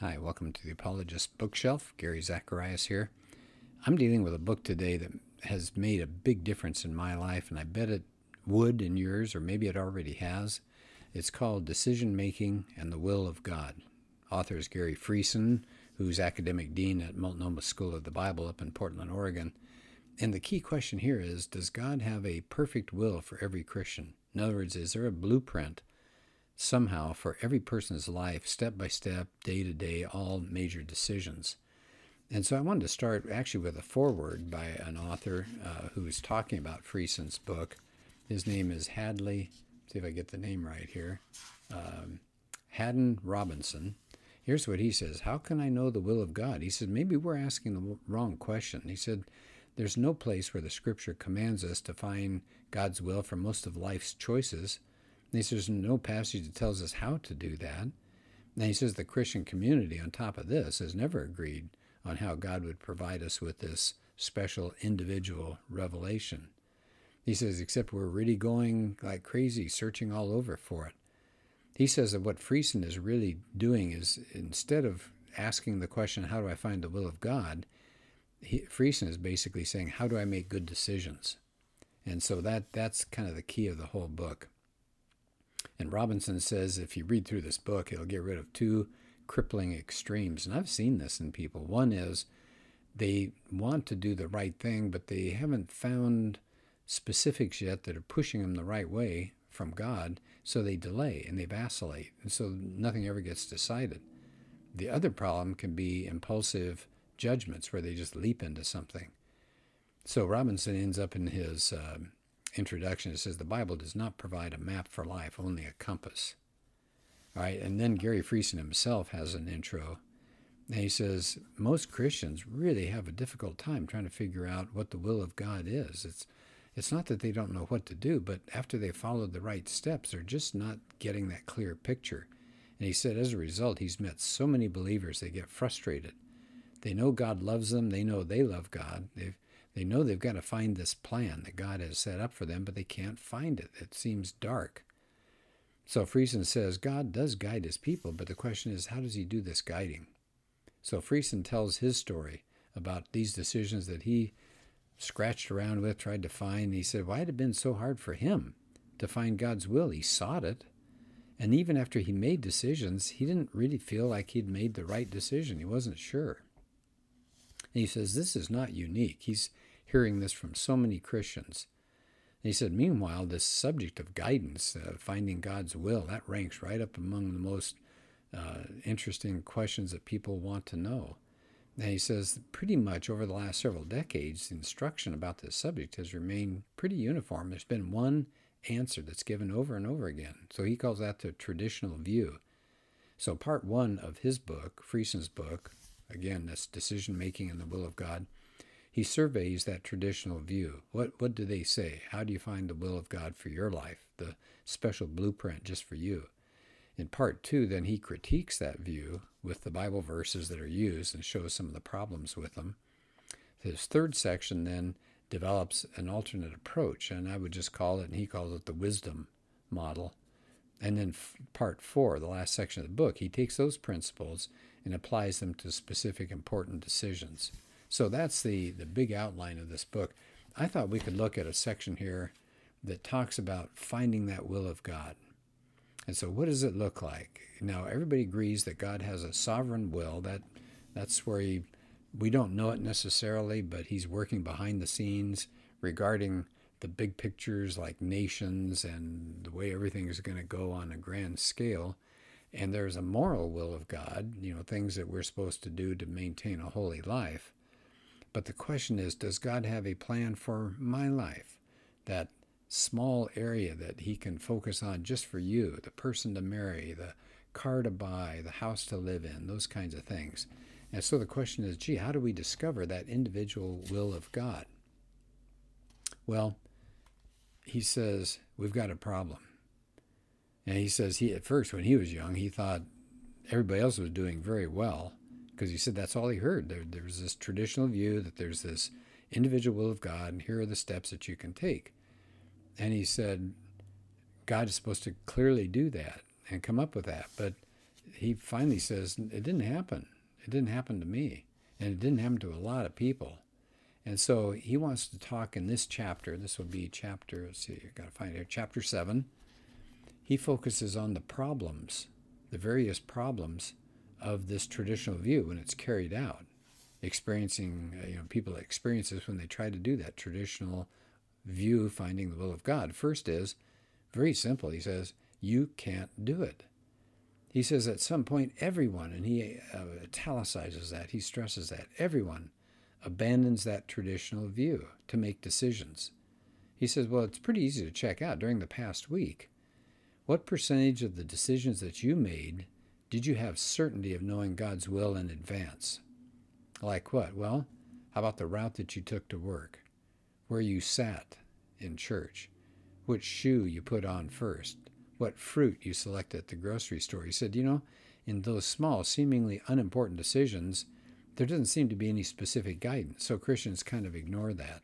Hi, welcome to the Apologist Bookshelf. Gary Zacharias here. I'm dealing with a book today that has made a big difference in my life, and I bet it would in yours, or maybe it already has. It's called Decision Making and the Will of God. Author is Garry Friesen, who's academic dean at Multnomah School of the Bible up in Portland, Oregon. And the key question here is Does God have a perfect will for every Christian? In other words, is there a blueprint somehow for every person's life, step by step, day to day, all major decisions. And so I wanted to start actually with a foreword by an author uh, who is talking about Friesen's book. His name is Hadley, see if I get the name right here, um, Haddon Robinson. Here's what he says How can I know the will of God? He said, Maybe we're asking the wrong question. He said, There's no place where the scripture commands us to find God's will for most of life's choices. And he says, no passage that tells us how to do that. And he says the Christian community, on top of this, has never agreed on how God would provide us with this special individual revelation. He says, except we're really going like crazy, searching all over for it. He says that what Friesen is really doing is instead of asking the question, How do I find the will of God? He, Friesen is basically saying, How do I make good decisions? And so that, that's kind of the key of the whole book. And Robinson says if you read through this book, it'll get rid of two crippling extremes. And I've seen this in people. One is they want to do the right thing, but they haven't found specifics yet that are pushing them the right way from God, so they delay and they vacillate, and so nothing ever gets decided. The other problem can be impulsive judgments where they just leap into something. So Robinson ends up in his uh, introduction, it says the Bible does not provide a map for life, only a compass. All right, and then Garry Friesen himself has an intro, and he says most Christians really have a difficult time trying to figure out what the will of God is. It's it's not that they don't know what to do, but after they followed the right steps, they're just not getting that clear picture. And he said as a result, he's met so many believers they get frustrated. They know God loves them, they know they love God. They've they know they've got to find this plan that God has set up for them, but they can't find it. It seems dark. So Friesen says God does guide his people, but the question is, how does he do this guiding? So Friesen tells his story about these decisions that he scratched around with, tried to find. He said, why had it been so hard for him to find God's will? He sought it. And even after he made decisions, he didn't really feel like he'd made the right decision. He wasn't sure. And he says, this is not unique. He's hearing this from so many Christians. And he said, meanwhile, this subject of guidance, uh, finding God's will, that ranks right up among the most uh, interesting questions that people want to know. And he says, pretty much over the last several decades, the instruction about this subject has remained pretty uniform. There's been one answer that's given over and over again. So he calls that the traditional view. So, part one of his book, Friesen's book, again, this decision making and the will of God, he surveys that traditional view. What, what do they say? How do you find the will of God for your life, the special blueprint just for you? In part two, then he critiques that view with the Bible verses that are used and shows some of the problems with them. His third section then develops an alternate approach, and I would just call it, and he calls it the wisdom model. And then f- part four, the last section of the book, he takes those principles and applies them to specific important decisions. So that's the, the big outline of this book. I thought we could look at a section here that talks about finding that will of God. And so what does it look like? Now everybody agrees that God has a sovereign will. That that's where he we don't know it necessarily, but he's working behind the scenes regarding the big pictures like nations and the way everything is going to go on a grand scale. And there's a moral will of God, you know, things that we're supposed to do to maintain a holy life. But the question is Does God have a plan for my life? That small area that He can focus on just for you, the person to marry, the car to buy, the house to live in, those kinds of things. And so the question is gee, how do we discover that individual will of God? Well, he says, we've got a problem. And he says he at first when he was young, he thought everybody else was doing very well because he said that's all he heard. There, there's this traditional view that there's this individual will of God, and here are the steps that you can take. And he said, God is supposed to clearly do that and come up with that. But he finally says, It didn't happen. It didn't happen to me. And it didn't happen to a lot of people. And so he wants to talk in this chapter. This will be chapter, let's see, I've got to find it here, chapter 7. He focuses on the problems, the various problems of this traditional view when it's carried out. Experiencing, uh, you know, people experience this when they try to do that traditional view, finding the will of God. First is very simple. He says, You can't do it. He says at some point, everyone, and he uh, italicizes that, he stresses that, everyone abandons that traditional view to make decisions. He says, Well, it's pretty easy to check out during the past week. What percentage of the decisions that you made did you have certainty of knowing God's will in advance? Like what? Well, how about the route that you took to work? Where you sat in church? Which shoe you put on first? What fruit you selected at the grocery store? He said, You know, in those small, seemingly unimportant decisions, there doesn't seem to be any specific guidance, so Christians kind of ignore that.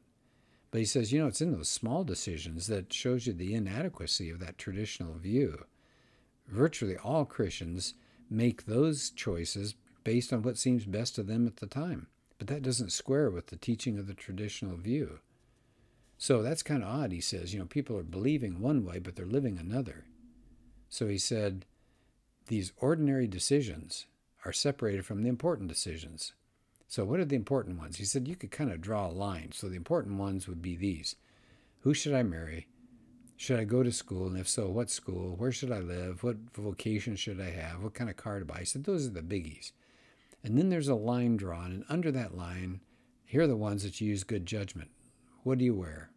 But he says, you know, it's in those small decisions that shows you the inadequacy of that traditional view. Virtually all Christians make those choices based on what seems best to them at the time. But that doesn't square with the teaching of the traditional view. So that's kind of odd, he says. You know, people are believing one way, but they're living another. So he said, these ordinary decisions are separated from the important decisions. So, what are the important ones? He said you could kind of draw a line. So, the important ones would be these Who should I marry? Should I go to school? And if so, what school? Where should I live? What vocation should I have? What kind of car to buy? He said those are the biggies. And then there's a line drawn, and under that line, here are the ones that you use good judgment. What do you wear?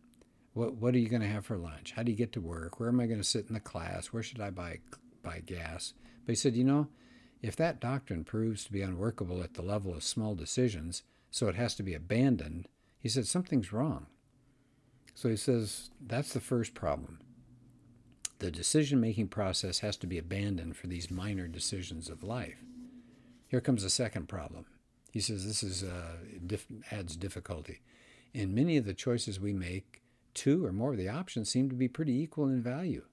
What What are you going to have for lunch? How do you get to work? Where am I going to sit in the class? Where should I buy buy gas? But he said, you know, if that doctrine proves to be unworkable at the level of small decisions, so it has to be abandoned, he said something's wrong. So he says that's the first problem. The decision making process has to be abandoned for these minor decisions of life. Here comes the second problem. He says this is uh, adds difficulty. In many of the choices we make, two or more of the options seem to be pretty equal in value.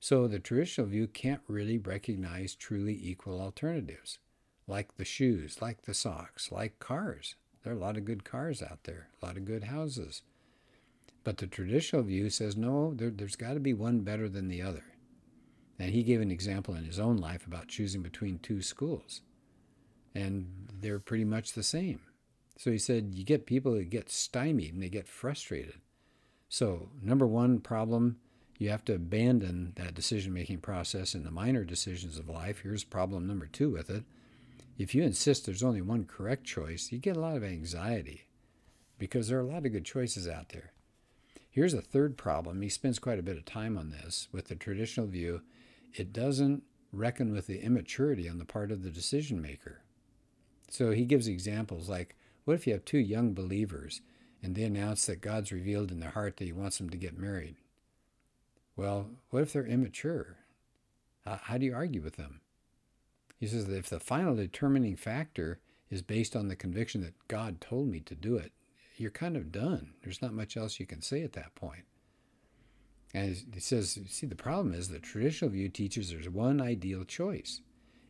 So the traditional view can't really recognize truly equal alternatives, like the shoes, like the socks, like cars. There are a lot of good cars out there, a lot of good houses. But the traditional view says no, there, has got to be one better than the other. And he gave an example in his own life about choosing between two schools. And they're pretty much the same. So he said you get people that get stymied and they get frustrated. So, number one problem you have to abandon that decision making process in the minor decisions of life. Here's problem number two with it. If you insist there's only one correct choice, you get a lot of anxiety because there are a lot of good choices out there. Here's a third problem. He spends quite a bit of time on this with the traditional view. It doesn't reckon with the immaturity on the part of the decision maker. So he gives examples like what if you have two young believers and they announce that God's revealed in their heart that he wants them to get married? Well, what if they're immature? how do you argue with them? He says that if the final determining factor is based on the conviction that God told me to do it, you're kind of done. There's not much else you can say at that point. And he says, see, the problem is the traditional view teaches there's one ideal choice.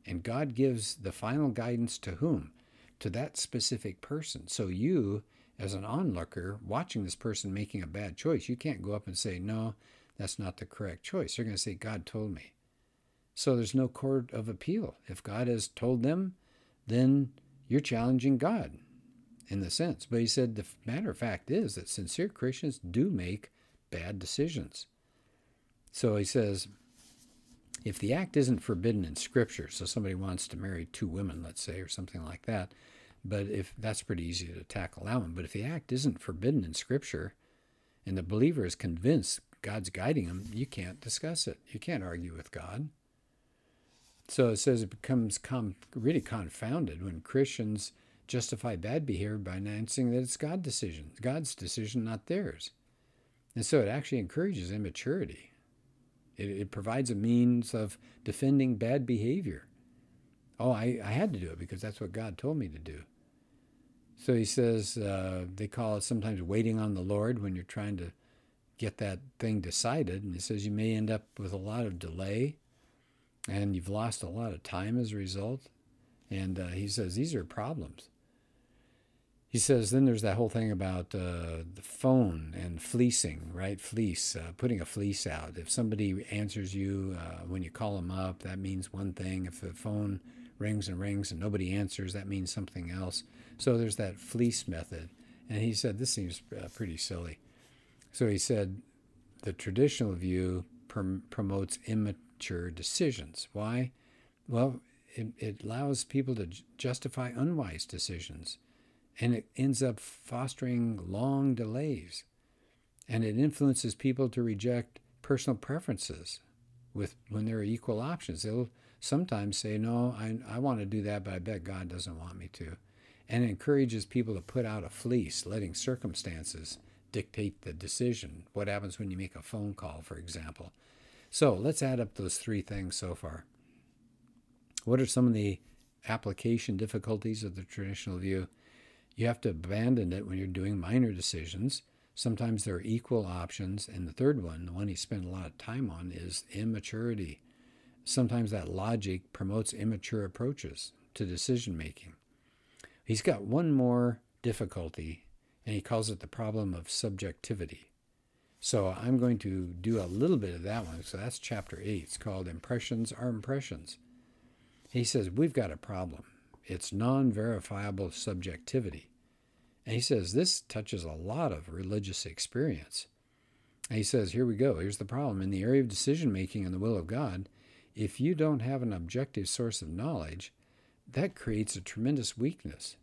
And God gives the final guidance to whom? To that specific person. So you, as an onlooker, watching this person making a bad choice, you can't go up and say, no, that's not the correct choice. They're going to say, God told me. So there's no court of appeal. If God has told them, then you're challenging God in the sense. But he said the matter of fact is that sincere Christians do make bad decisions. So he says, if the act isn't forbidden in Scripture, so somebody wants to marry two women, let's say, or something like that, but if that's pretty easy to tackle that one. But if the act isn't forbidden in Scripture, and the believer is convinced God's guiding him, you can't discuss it. You can't argue with God. So it says it becomes com- really confounded when Christians justify bad behavior by announcing that it's God's decision, God's decision, not theirs. And so it actually encourages immaturity. It, it provides a means of defending bad behavior. Oh, I, I had to do it because that's what God told me to do. So he says uh, they call it sometimes waiting on the Lord when you're trying to get that thing decided. And he says you may end up with a lot of delay and you've lost a lot of time as a result. And uh, he says these are problems. He says then there's that whole thing about uh, the phone and fleecing, right? Fleece, uh, putting a fleece out. If somebody answers you uh, when you call them up, that means one thing. If the phone rings and rings and nobody answers, that means something else. So there's that fleece method. And he said this seems uh, pretty silly. So he said the traditional view prom- promotes immature decisions. Why? Well, it, it allows people to justify unwise decisions, and it ends up fostering long delays, and it influences people to reject personal preferences with when there are equal options. They'll sometimes say, "No, I, I want to do that, but I bet God doesn't want me to," and it encourages people to put out a fleece, letting circumstances dictate the decision. What happens when you make a phone call, for example? So let's add up those three things so far. What are some of the application difficulties of the traditional view? You have to abandon it when you're doing minor decisions. Sometimes there are equal options. And the third one, the one he spent a lot of time on, is immaturity. Sometimes that logic promotes immature approaches to decision making. He's got one more difficulty and he calls it the problem of subjectivity. So I'm going to do a little bit of that one. So that's chapter 8. It's called Impressions Are Impressions. He says, We've got a problem. It's non verifiable subjectivity. And he says, This touches a lot of religious experience. And he says, Here we go. Here's the problem. In the area of decision making and the will of God, if you don't have an objective source of knowledge, that creates a tremendous weakness.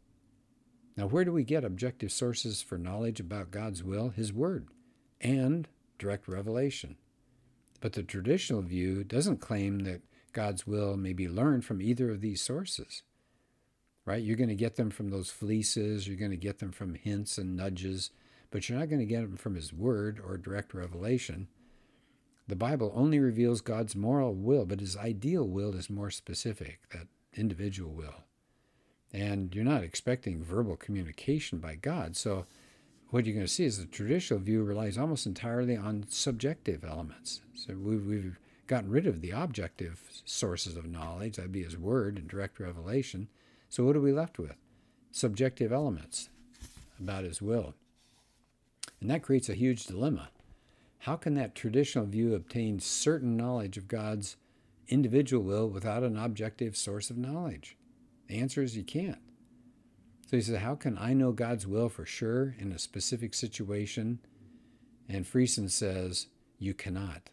Now, where do we get objective sources for knowledge about God's will? His Word and direct revelation. But the traditional view doesn't claim that God's will may be learned from either of these sources. Right? You're going to get them from those fleeces, you're going to get them from hints and nudges, but you're not going to get them from His Word or direct revelation. The Bible only reveals God's moral will, but His ideal will is more specific, that individual will and you're not expecting verbal communication by God. So, what you're going to see is the traditional view relies almost entirely on subjective elements. So, we've, we've gotten rid of the objective sources of knowledge, that'd be His Word and direct revelation. So, what are we left with? Subjective elements about His will. And that creates a huge dilemma. How can that traditional view obtain certain knowledge of God's individual will without an objective source of knowledge? The answer is you can't. So he says, How can I know God's will for sure in a specific situation? And Friesen says, You cannot.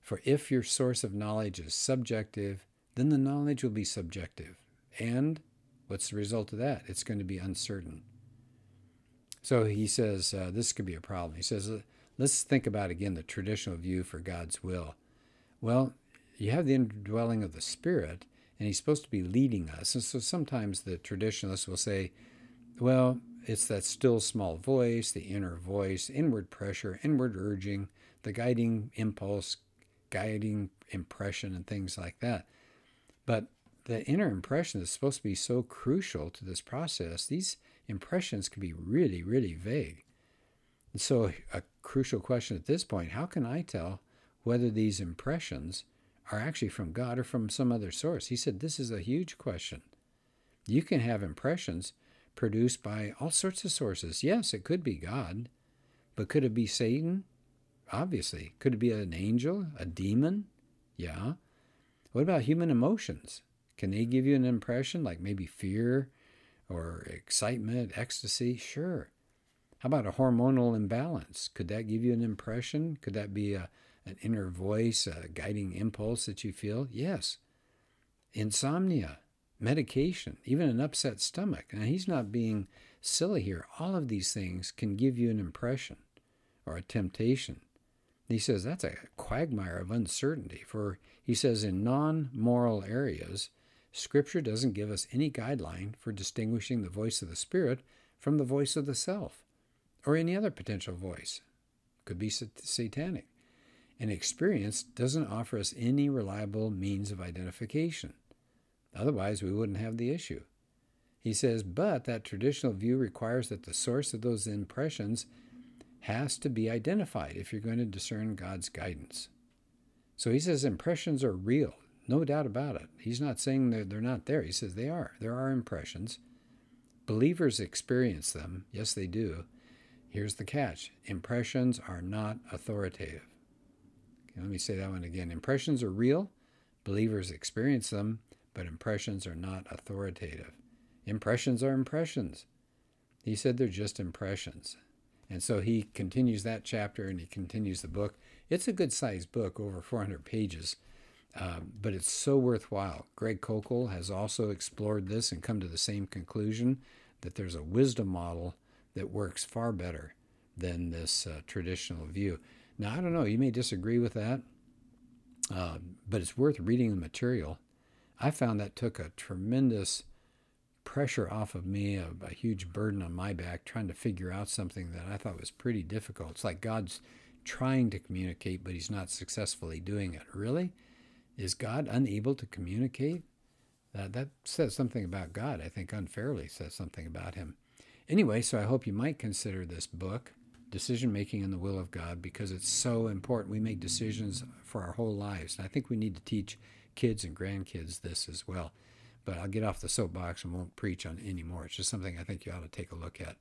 For if your source of knowledge is subjective, then the knowledge will be subjective. And what's the result of that? It's going to be uncertain. So he says uh, this could be a problem. He says, let's think about again the traditional view for God's will. Well, you have the indwelling of the Spirit, and he's supposed to be leading us. And so sometimes the traditionalists will say, well, it's that still small voice, the inner voice, inward pressure, inward urging, the guiding impulse, guiding impression, and things like that. But the inner impression is supposed to be so crucial to this process. These impressions can be really, really vague. And so, a crucial question at this point how can I tell whether these impressions are actually from God or from some other source? He said, This is a huge question. You can have impressions produced by all sorts of sources. Yes, it could be God, but could it be Satan? Obviously. Could it be an angel, a demon? Yeah. What about human emotions? Can they give you an impression like maybe fear or excitement, ecstasy? Sure. How about a hormonal imbalance? Could that give you an impression? Could that be a, an inner voice, a guiding impulse that you feel? Yes. Insomnia, medication, even an upset stomach. Now, he's not being silly here. All of these things can give you an impression or a temptation. He says that's a quagmire of uncertainty, for he says in non moral areas, Scripture doesn't give us any guideline for distinguishing the voice of the Spirit from the voice of the self or any other potential voice. Could be satanic and experience doesn't offer us any reliable means of identification. Otherwise, we wouldn't have the issue. He says, but that traditional view requires that the source of those impressions has to be identified if you're going to discern God's guidance. So he says impressions are real, No doubt about it. He's not saying they're, they're not there. He says they are. There are impressions. Believers experience them. Yes, they do. Here's the catch impressions are not authoritative. Okay, let me say that one again. Impressions are real. Believers experience them, but impressions are not authoritative. Impressions are impressions. He said they're just impressions. And so he continues that chapter and he continues the book. It's a good sized book, over 400 pages, uh, but it's so worthwhile. Greg Koukl has also explored this and come to the same conclusion that there's a wisdom model that works far better than this uh, traditional view. Now, I don't know, you may disagree with that, uh, but it's worth reading the material. I found that took a tremendous pressure off of me, a, a, huge burden on my back, trying to figure out something that I thought was pretty difficult. It's like God's trying to communicate, but he's not successfully doing it. Really? Is God unable to communicate? Uh, that says something about God. I think unfairly says something about him. Anyway, so I hope you might consider this book, Decision Making in the Will of God, because it's so important. We make decisions for our whole lives. And I think we need to teach kids and grandkids this as well. But I'll get off the soapbox and won't preach on it anymore. It's just something I think you ought to take a look at.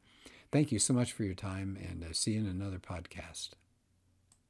Thank you so much for your time, and uh, see you in another podcast.